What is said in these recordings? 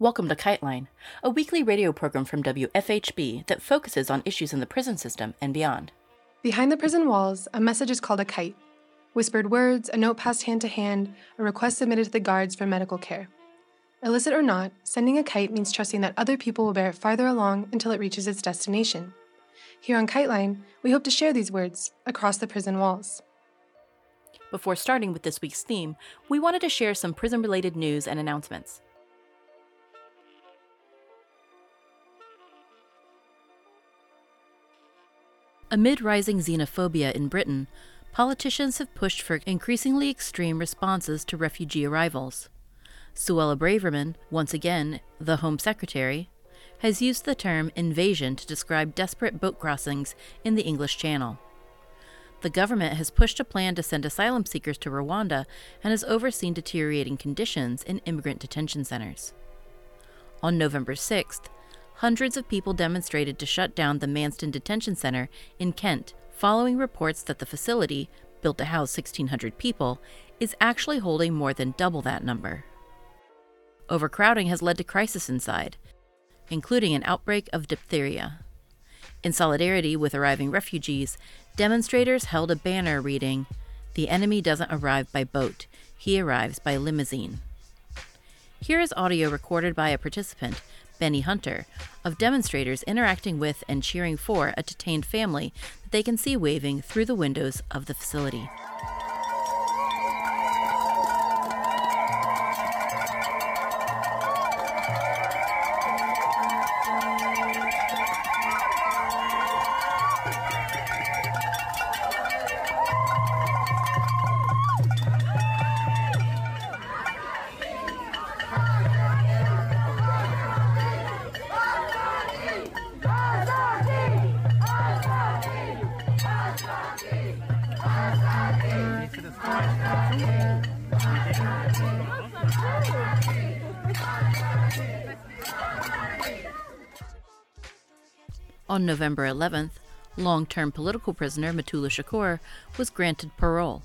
Welcome to Kiteline, a weekly radio program from WFHB that focuses on issues in the prison system and beyond. Behind the prison walls, a message is called a kite. Whispered words, a note passed hand to hand, a request submitted to the guards for medical care. Illicit or not, sending a kite means trusting that other people will bear it farther along until it reaches its destination. Here on Kiteline, we hope to share these words across the prison walls. Before starting with this week's theme, we wanted to share some prison related news and announcements. Amid rising xenophobia in Britain, politicians have pushed for increasingly extreme responses to refugee arrivals. Suella Braverman, once again the Home Secretary, has used the term invasion to describe desperate boat crossings in the English Channel. The government has pushed a plan to send asylum seekers to Rwanda and has overseen deteriorating conditions in immigrant detention centers. On November 6th, hundreds of people demonstrated to shut down the Manston Detention Center in Kent following reports that the facility, built to house 1,600 people, is actually holding more than double that number. Overcrowding has led to crisis inside, including an outbreak of diphtheria. In solidarity with arriving refugees, demonstrators held a banner reading, The enemy doesn't arrive by boat, he arrives by limousine. Here is audio recorded by a participant Benny Hunter, of demonstrators interacting with and cheering for a detained family that they can see waving through the windows of the facility. On November 11th, long term political prisoner Mutulu Shakur was granted parole.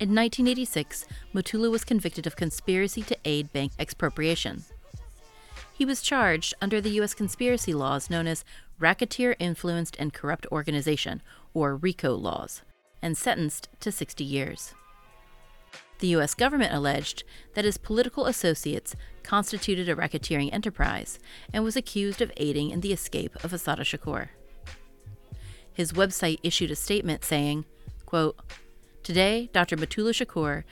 In 1986, Mutulu was convicted of conspiracy to aid bank expropriation. He was charged under the U.S. conspiracy laws known as Racketeer Influenced and Corrupt Organization, or RICO laws, and sentenced to 60 years. The U.S. government alleged that his political associates constituted a racketeering enterprise and was accused of aiding in the escape of Assata Shakur. His website issued a statement saying, quote, Today, Dr. Mutulu Shakur,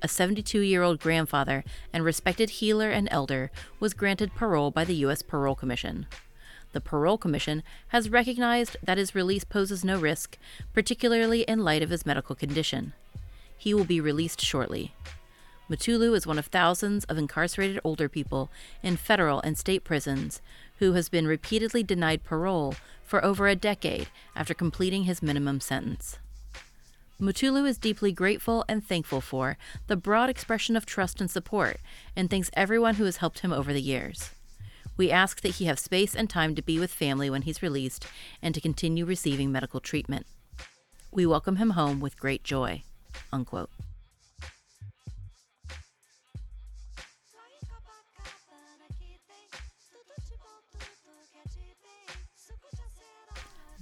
a 72 year old grandfather and respected healer and elder, was granted parole by the U.S. Parole Commission. The Parole Commission has recognized that his release poses no risk, particularly in light of his medical condition. He will be released shortly. Mutulu is one of thousands of incarcerated older people in federal and state prisons who has been repeatedly denied parole for over a decade after completing his minimum sentence. Mutulu is deeply grateful and thankful for the broad expression of trust and support and thanks everyone who has helped him over the years. We ask that he have space and time to be with family when he's released and to continue receiving medical treatment. We welcome him home with great joy. Unquote.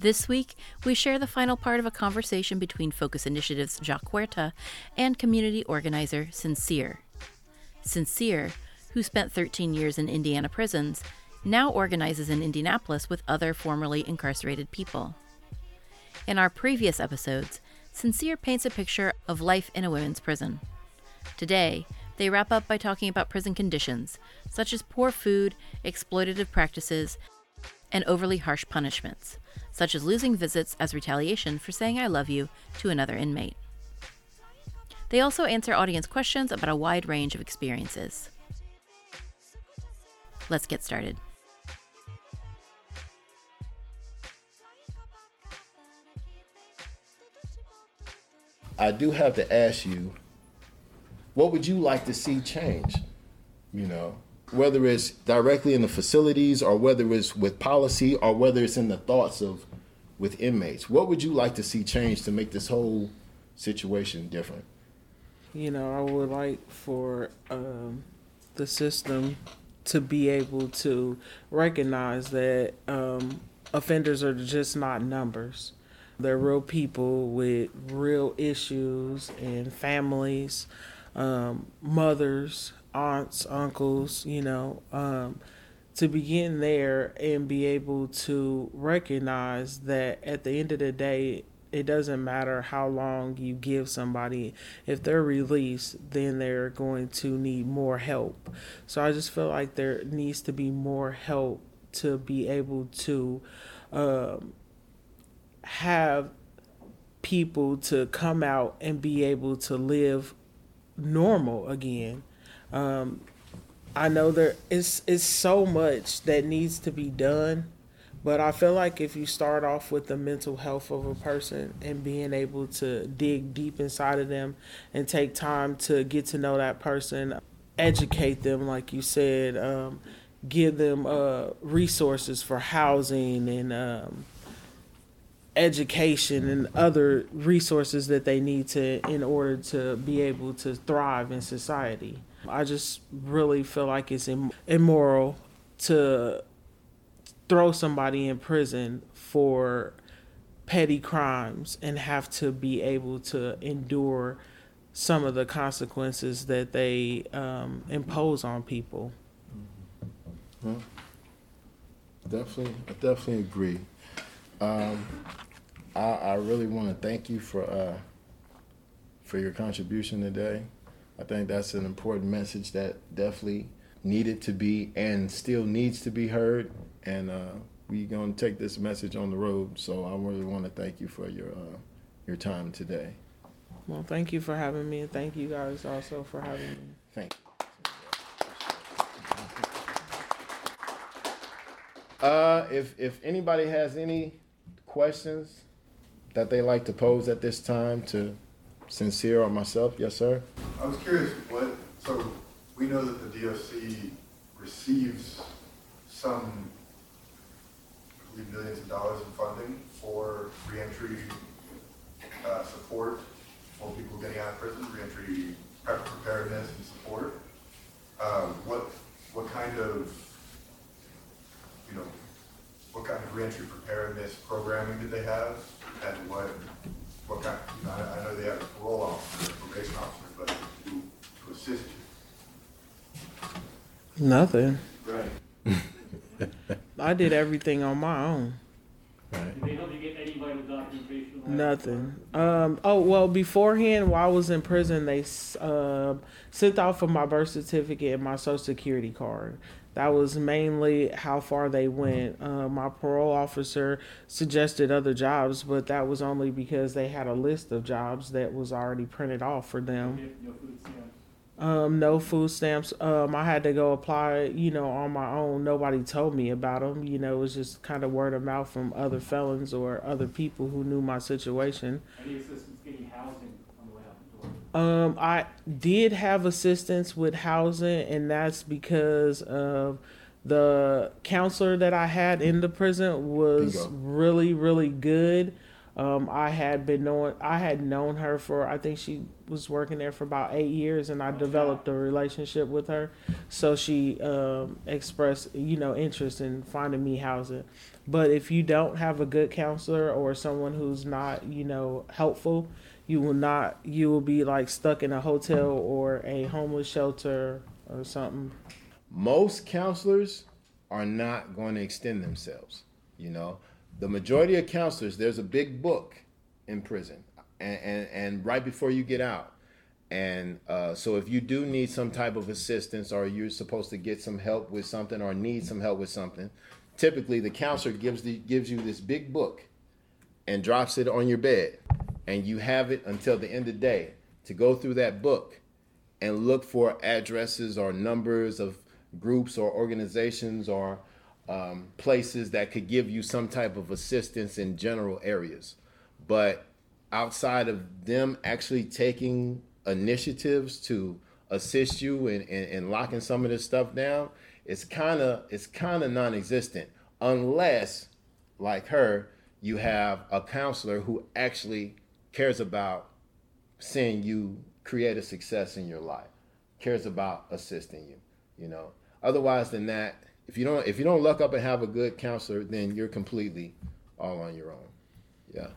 This week, we share the final part of a conversation between Focus Initiative's Jacques Huerta and community organizer Sincere. Sincere, who spent 13 years in Indiana prisons, now organizes in Indianapolis with other formerly incarcerated people. In our previous episodes, Sincere paints a picture of life in a women's prison. Today, they wrap up by talking about prison conditions, such as poor food, exploitative practices, and overly harsh punishments, such as losing visits as retaliation for saying I love you to another inmate. They also answer audience questions about a wide range of experiences. Let's get started. I do have to ask you, what would you like to see change? You know, whether it's directly in the facilities or whether it's with policy or whether it's in the thoughts of with inmates what would you like to see change to make this whole situation different you know i would like for um, the system to be able to recognize that um, offenders are just not numbers. They're real people with real issues and families, um, mothers, aunts, uncles, you know, um, to begin there and be able to recognize that at the end of the day, it doesn't matter how long you give somebody if they're released then they're going to need more help. So i just feel like there needs to be more help to be able to um, have people to come out and be able to live normal again. Um, i know there is is so much that needs to be done but I feel like if you start off with the mental health of a person and being able to dig deep inside of them and take time to get to know that person, educate them, like you said, um, give them uh, resources for housing and um, education and other resources that they need to in order to be able to thrive in society. I just really feel like it's Im- immoral to throw somebody in prison for petty crimes and have to be able to endure some of the consequences that they um, impose on people. Mm-hmm. Definitely, I definitely agree. Um, I, I really want to thank you for uh, for your contribution today. I think that's an important message that definitely needed to be and still needs to be heard and uh, we're going to take this message on the road. So I really want to thank you for your uh, your time today. Well, thank you for having me, and thank you guys also for having me. Thank you. Uh, if if anybody has any questions that they like to pose at this time to Sincere or myself, yes, sir. I was curious what. So we know that the DOC receives some millions of dollars in funding for reentry uh, support for people getting out of prison, reentry preparedness and support. Um, what what kind of you know what kind of reentry preparedness programming did they have, and what what kind? You know, I, I know they have a parole officer, probation officer, but to, to assist you. Nothing. Right. I did everything on my own. Right. Did they help you get any vital documentation? Nothing. Um, oh well, beforehand, while I was in prison, they uh, sent out for my birth certificate and my social security card. That was mainly how far they went. Uh, my parole officer suggested other jobs, but that was only because they had a list of jobs that was already printed off for them. No um, no food stamps. Um, I had to go apply, you know, on my own. Nobody told me about them. You know, it was just kind of word of mouth from other felons or other people who knew my situation. Any assistance getting housing on the way out the door? Um, I did have assistance with housing, and that's because of the counselor that I had in the prison was really, really good. Um, I had been knowing, I had known her for, I think she was working there for about eight years, and I developed a relationship with her. So she um, expressed, you know, interest in finding me housing. But if you don't have a good counselor or someone who's not, you know, helpful, you will not, you will be like stuck in a hotel or a homeless shelter or something. Most counselors are not going to extend themselves, you know the majority of counselors, there's a big book in prison, and and, and right before you get out. And uh, so, if you do need some type of assistance, or you're supposed to get some help with something, or need some help with something, typically the counselor gives the gives you this big book, and drops it on your bed, and you have it until the end of the day to go through that book, and look for addresses or numbers of groups or organizations or um, places that could give you some type of assistance in general areas. But outside of them actually taking initiatives to assist you in, in, in locking some of this stuff down, it's kind of it's kind of non-existent unless, like her, you have a counselor who actually cares about seeing you create a success in your life, cares about assisting you. You know, otherwise than that, if you don't if you don't luck up and have a good counselor, then you're completely all on your own. Yeah.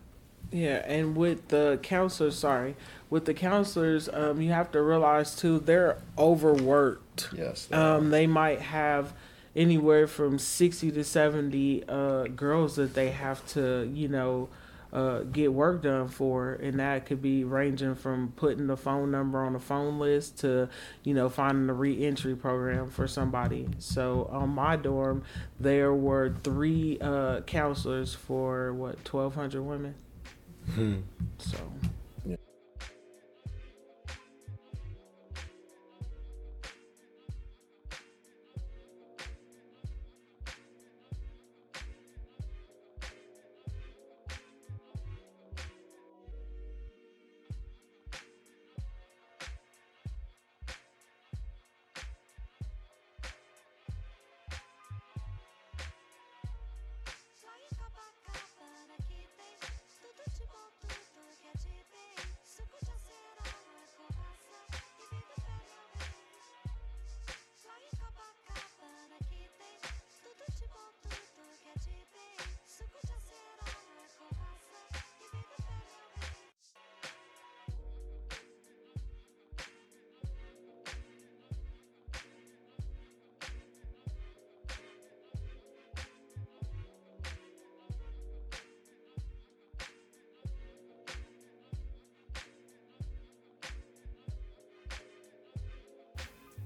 Yeah, and with the counselors, sorry, with the counselors, um, you have to realize too they're overworked. Yes. Um, they might have anywhere from sixty to seventy uh, girls that they have to, you know, uh, get work done for, and that could be ranging from putting the phone number on the phone list to, you know, finding a reentry program for somebody. So on my dorm, there were three uh, counselors for what twelve hundred women. Hmm. So.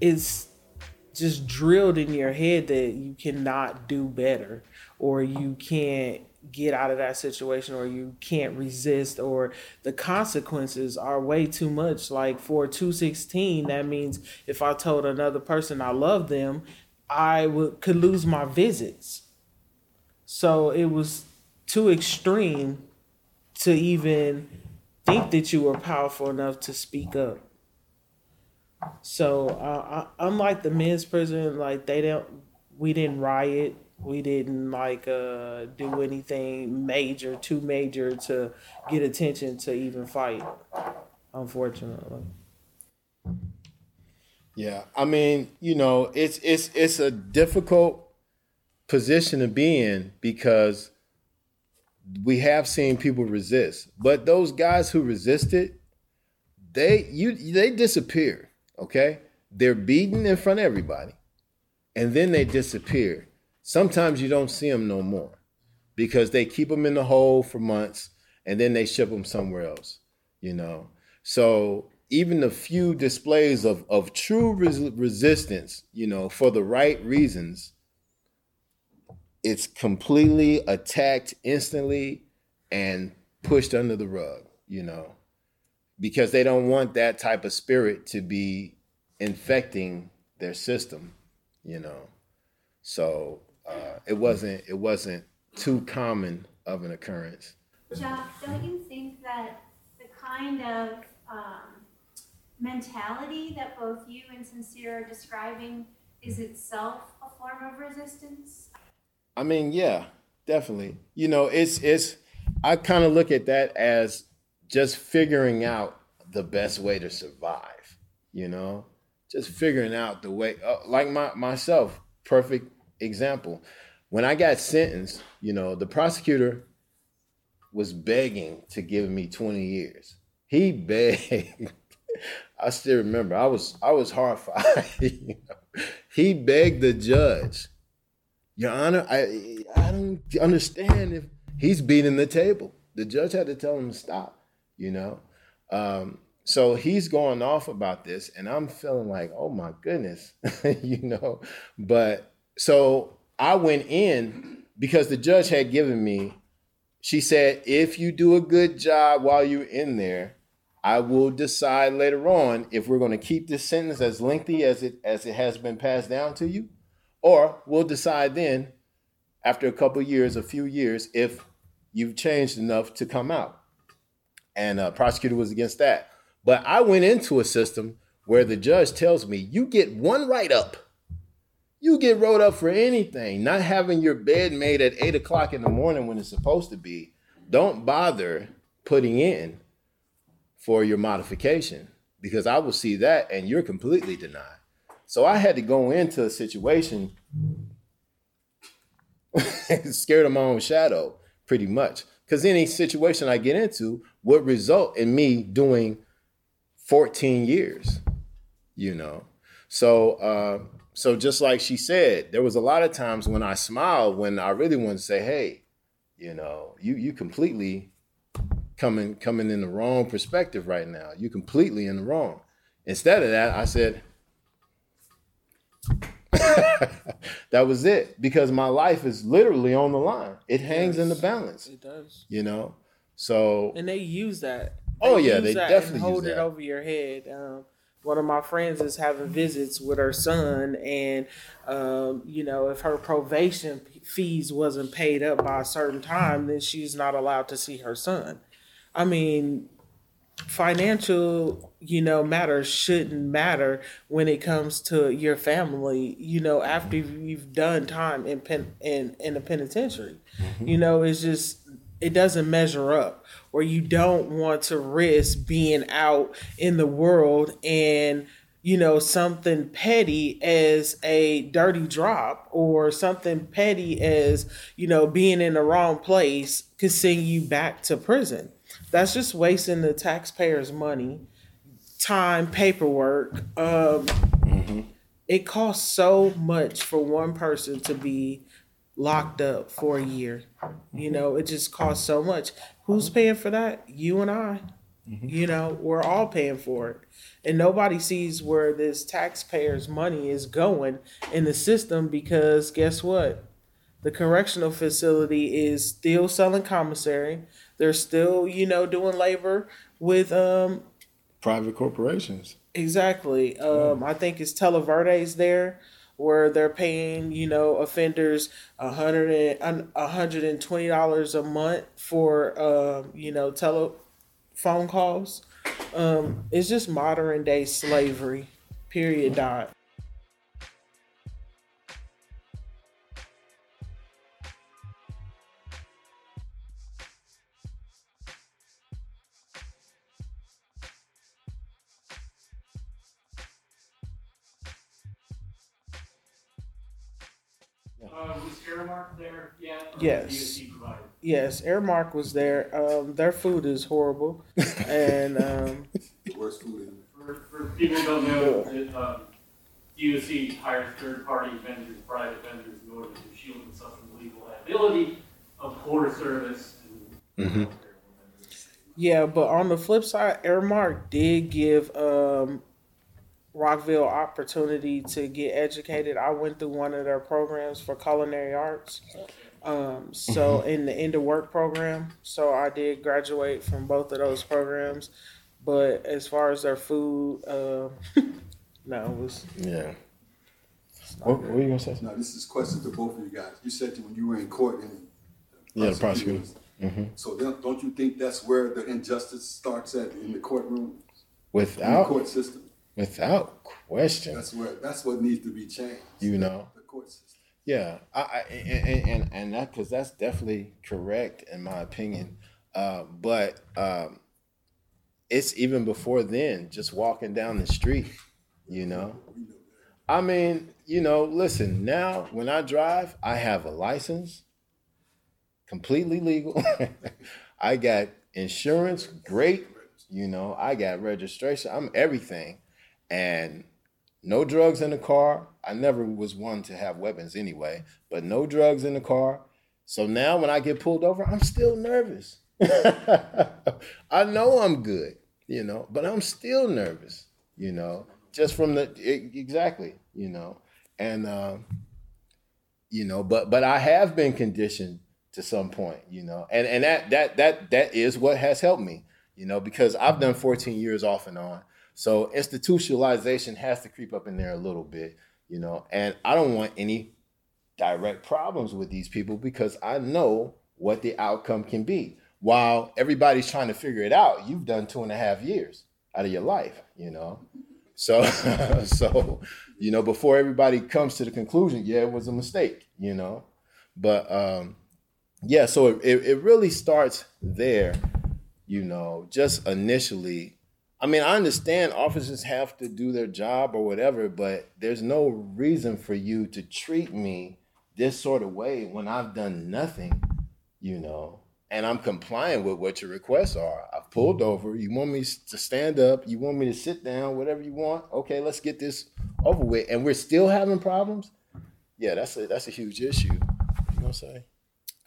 It's just drilled in your head that you cannot do better or you can't get out of that situation or you can't resist or the consequences are way too much. Like for 216 that means if i told another person i love them i would could lose my visits. So it was too extreme to even think that you were powerful enough to speak up so uh, I, unlike the men's prison, like they don't, we didn't riot, we didn't like uh, do anything major, too major to get attention to even fight. Unfortunately, Yeah, I mean, you know, it's it's it's a difficult position to be in because we have seen people resist, but those guys who resisted, they you they disappear. Okay, they're beaten in front of everybody, and then they disappear. Sometimes you don't see them no more because they keep them in the hole for months, and then they ship them somewhere else. You know, so even the few displays of of true res- resistance, you know, for the right reasons, it's completely attacked instantly and pushed under the rug, you know, because they don't want that type of spirit to be infecting their system, you know. So uh, it wasn't it wasn't too common of an occurrence. Jeff, don't you think that the kind of um, mentality that both you and Sincere are describing is itself a form of resistance? I mean, yeah, definitely. You know, it's it's I kind of look at that as just figuring out the best way to survive, you know? Just figuring out the way uh, like my myself, perfect example. When I got sentenced, you know, the prosecutor was begging to give me 20 years. He begged. I still remember. I was I was horrified. you know? He begged the judge your Honor, I I don't understand if he's beating the table. The judge had to tell him to stop, you know. Um, so he's going off about this, and I'm feeling like, oh my goodness, you know. But so I went in because the judge had given me, she said, if you do a good job while you're in there, I will decide later on if we're going to keep this sentence as lengthy as it as it has been passed down to you, or we'll decide then, after a couple years, a few years, if you've changed enough to come out. And uh, prosecutor was against that. But I went into a system where the judge tells me, you get one write up. You get wrote up for anything, not having your bed made at eight o'clock in the morning when it's supposed to be. Don't bother putting in for your modification because I will see that and you're completely denied. So I had to go into a situation scared of my own shadow, pretty much. Because any situation I get into would result in me doing 14 years, you know. So, uh, so just like she said, there was a lot of times when I smiled when I really wanted to say, "Hey, you know, you you completely coming coming in the wrong perspective right now. You completely in the wrong." Instead of that, I said, that was it because my life is literally on the line. It hangs in the balance, It does. you know. So And they use that. Oh, yeah, they that definitely and hold it over your head. Um, one of my friends is having visits with her son, and um, you know, if her probation fees wasn't paid up by a certain time, then she's not allowed to see her son. I mean, financial, you know, matters shouldn't matter when it comes to your family. You know, after you've done time in pen in in the penitentiary, you know, it's just it doesn't measure up. Or you don't want to risk being out in the world and you know something petty as a dirty drop or something petty as you know being in the wrong place could send you back to prison that's just wasting the taxpayers money time paperwork um, it costs so much for one person to be locked up for a year. You know it just costs so much. Who's paying for that? You and i. You know we're all paying for it. And nobody sees where this taxpayers money is going in the system because guess what? The correctional facility is still selling commissary. They're still you know doing labor with um private corporations. Exactly. Um, I think it's Televerde's there where they're paying, you know, offenders a hundred hundred and twenty dollars a month for, um, you know, telephone calls. Um, it's just modern day slavery. Period. Dot. Yes, Aramark was there. Um, their food is horrible, and um, Worst food in For, for people who don't know, that, um, DOC hires third-party vendors, private vendors in order to shield themselves from legal liability of poor service and. Mhm. Yeah, but on the flip side, Aramark did give um, Rockville opportunity to get educated. I went through one of their programs for culinary arts. Um, so in the end of work program, so I did graduate from both of those programs. But as far as their food, uh, no, it was Yeah. What, what were you gonna say? Now, this is a question to both of you guys. You said that when you were in court and. Yeah, the prosecutor. So don't, don't you think that's where the injustice starts at, in the courtroom? In the Without court system? without question, That's where, that's what needs to be changed. you know. The court system. Yeah, I, I and, and and that because that's definitely correct in my opinion. Uh, but um, it's even before then, just walking down the street, you know. I mean, you know, listen. Now, when I drive, I have a license, completely legal. I got insurance, great. You know, I got registration. I'm everything, and no drugs in the car. I never was one to have weapons anyway, but no drugs in the car. So now when I get pulled over, I'm still nervous. I know I'm good, you know, but I'm still nervous, you know, just from the e- exactly, you know, and um, you know, but but I have been conditioned to some point, you know, and and that that that that is what has helped me, you know, because I've done 14 years off and on. So institutionalization has to creep up in there a little bit, you know, and I don't want any direct problems with these people because I know what the outcome can be. While everybody's trying to figure it out, you've done two and a half years out of your life, you know. So so you know, before everybody comes to the conclusion, yeah, it was a mistake, you know. But um yeah, so it, it, really starts there, you know, just initially I mean, I understand officers have to do their job or whatever, but there's no reason for you to treat me this sort of way when I've done nothing, you know, and I'm complying with what your requests are. I've pulled over. You want me to stand up? You want me to sit down? Whatever you want. Okay, let's get this over with. And we're still having problems. Yeah, that's a that's a huge issue. You know what I'm saying?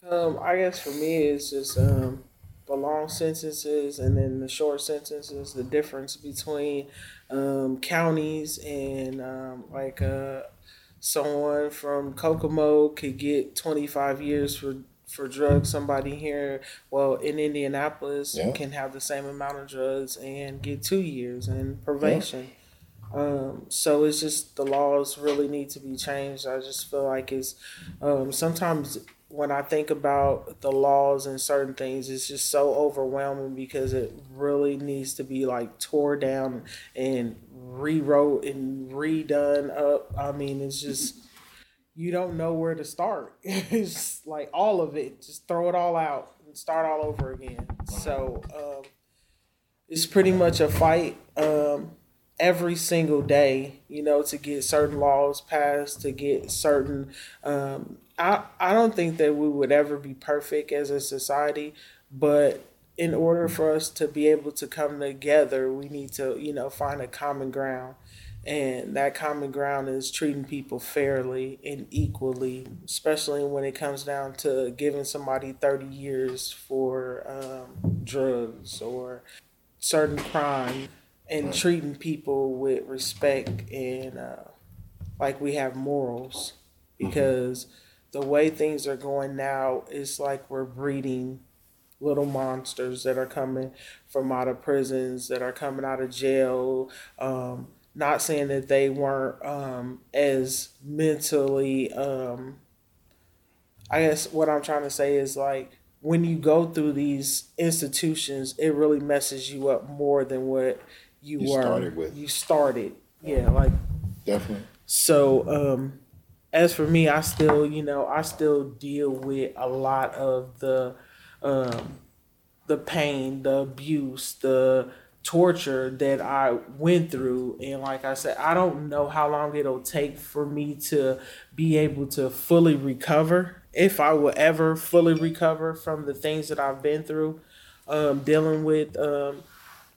Um, I guess for me, it's just um, the long sentences and then the short sentences. The difference between um, counties and um, like uh, someone from Kokomo could get 25 years for for drugs. Somebody here, well, in Indianapolis, Yeah. can have the same amount of drugs and get two years in probation. Um, so it's just the laws really need to be changed. I just feel like it's um, sometimes when I think about the laws and certain things, it's just so overwhelming because it really needs to be like tore down and rewrote and redone up. I mean, it's just you don't know where to start. it's like all of it, just throw it all out and start all over again. So um, it's pretty much a fight um, every single day, you know, to get certain laws passed, to get certain. Um, I I don't think that we would ever be perfect as a society, but in order for us to be able to come together, we need to, you know, find a common ground. And that common ground is treating people fairly and equally, especially when it comes down to giving somebody 30 years for um, drugs or certain crime and treating people with respect and uh, like we have morals. Because the way things are going now it's like we're breeding little monsters that are coming from out of prisons that are coming out of jail um, not saying that they weren't um, as mentally um, I guess what I'm trying to say is like when you go through these institutions, it really messes you up more than what you, You were. started with. You started, yeah. Like Definitely. so. Um, as for me, I still, you know, I still deal with a lot of the, um, the pain, the abuse, the torture that I went through. And like I said, I don't know how long it'll take for me to be able to fully recover. If I will ever fully recover from the things that I've been through, um, dealing with um,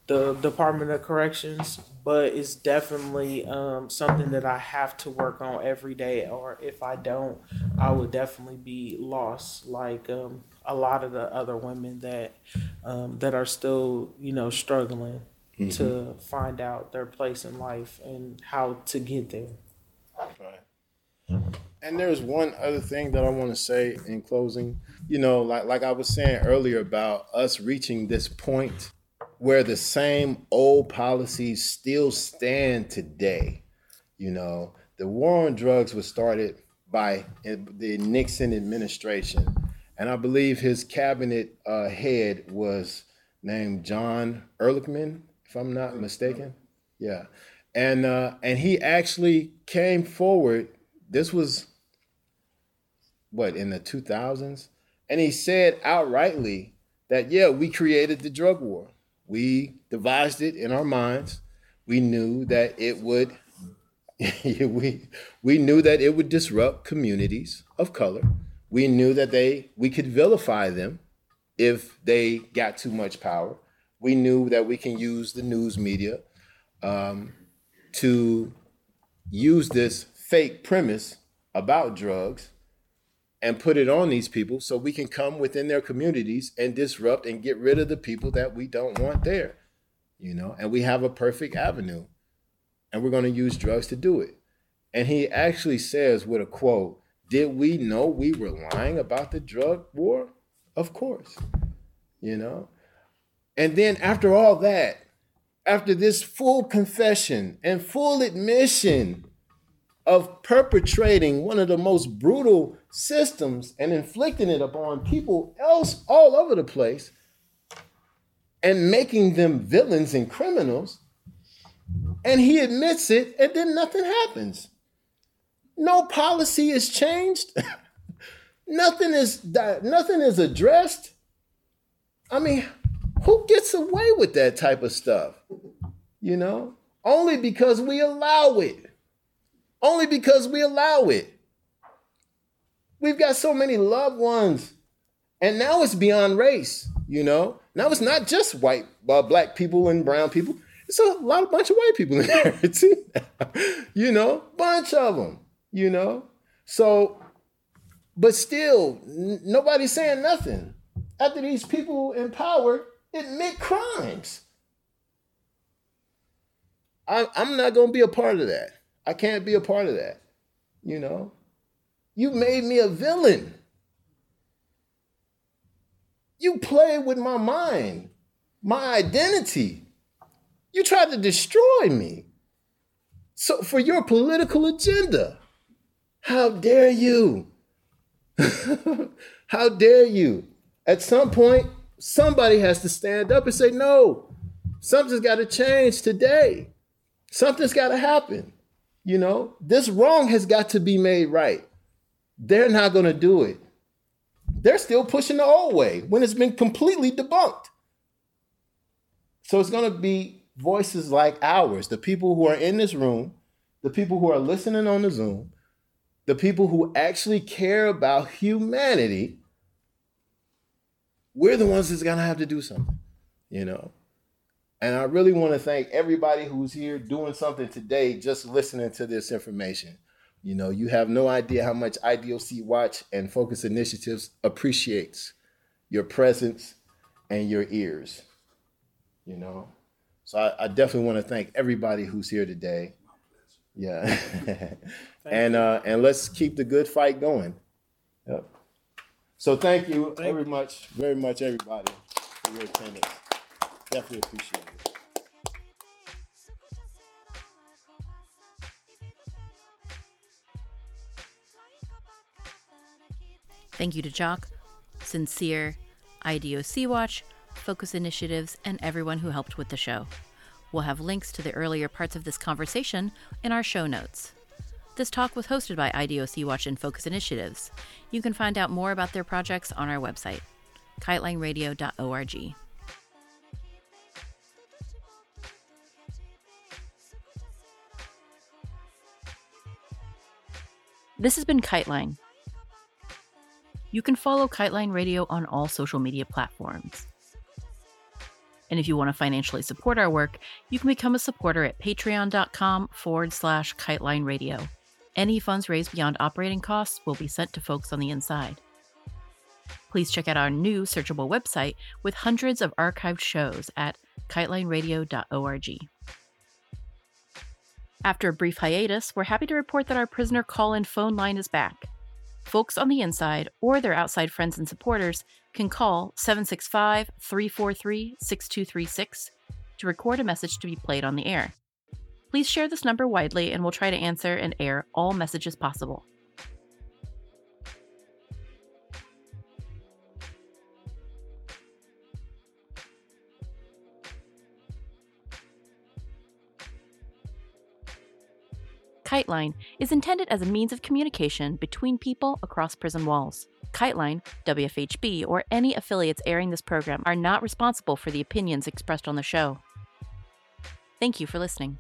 the Department of Corrections, but it's definitely um, something that I have to work on every day. Or if I don't, I would definitely be lost. Like um, a lot of the other women that um, that are still, you know, struggling to find out their place in life and how to get there. And there's one other thing that I want to say in closing. You know, like like I was saying earlier about us reaching this point where the same old policies still stand today. You know, the war on drugs was started by the Nixon administration, and I believe his cabinet uh, head was named John Ehrlichman, if I'm not mistaken. Yeah, and uh, and he actually came forward. This was what in the 2000s, and he said outrightly that yeah, we created the drug war. We devised it in our minds. We knew that it would. we we knew that it would disrupt communities of color. We knew that they we could vilify them if they got too much power. We knew that we can use the news media um, to use this fake premise about drugs and put it on these people so we can come within their communities and disrupt and get rid of the people that we don't want there. You know, and we have a perfect avenue and we're going to use drugs to do it. And he actually says with a quote, Did we know we were lying about the drug war? Of course, you know. And then after all that, after this full confession and full admission of perpetrating one of the most brutal systems and inflicting it upon people else all over the place and making them villains and criminals, and he admits it, and then nothing happens. No policy is changed. nothing is nothing is addressed. I mean, who gets away with that type of stuff? You know, only because we allow it. Only because we allow it. We've got so many loved ones. And now it's beyond race, you know. Now it's not just white, uh, black people and brown people. It's a lot of bunch of white people in there too. you know, bunch of them, you know. So, but still, n- nobody's saying nothing. After these people in power admit crimes. I, I'm not going to be a part of that. I can't be a part of that. You know, you made me a villain. You played with my mind, my identity. You tried to destroy me. So, for your political agenda, how dare you? how dare you? At some point, somebody has to stand up and say, no, something's got to change today. Something's got to happen. You know, this wrong has got to be made right. They're not going to do it. They're still pushing the old way when it's been completely debunked. So it's going to be voices like ours, the people who are in this room, the people who are listening on the Zoom, the people who actually care about humanity. We're the ones that's going to have to do something, you know. And I really want to thank everybody who's here doing something today, just listening to this information. You know, you have no idea how much IDOC Watch and Focus Initiatives appreciates your presence and your ears. You know, so I, I definitely want to thank everybody who's here today. Yeah, and uh, and let's keep the good fight going. Yep. So thank you thank very much, very much, everybody, for your attendance. Definitely appreciate it. Thank you to Jock, Sincere, IDOC Watch, Focus Initiatives, and everyone who helped with the show. We'll have links to the earlier parts of this conversation in our show notes. This talk was hosted by IDOC Watch and Focus Initiatives. You can find out more about their projects on our website, kitelineradio.org. This has been Kiteline. You can follow Kiteline Radio on all social media platforms. And if you want to financially support our work, you can become a supporter at patreon.com forward slash kiteline radio. Any funds raised beyond operating costs will be sent to folks on the inside. Please check out our new searchable website with hundreds of archived shows at kitelineradio.org. After a brief hiatus, we're happy to report that our prisoner call in phone line is back. Folks on the inside or their outside friends and supporters can call 765 343 6236 to record a message to be played on the air. Please share this number widely and we'll try to answer and air all messages possible. Kiteline is intended as a means of communication between people across prison walls. Kiteline, WFHB, or any affiliates airing this program are not responsible for the opinions expressed on the show. Thank you for listening.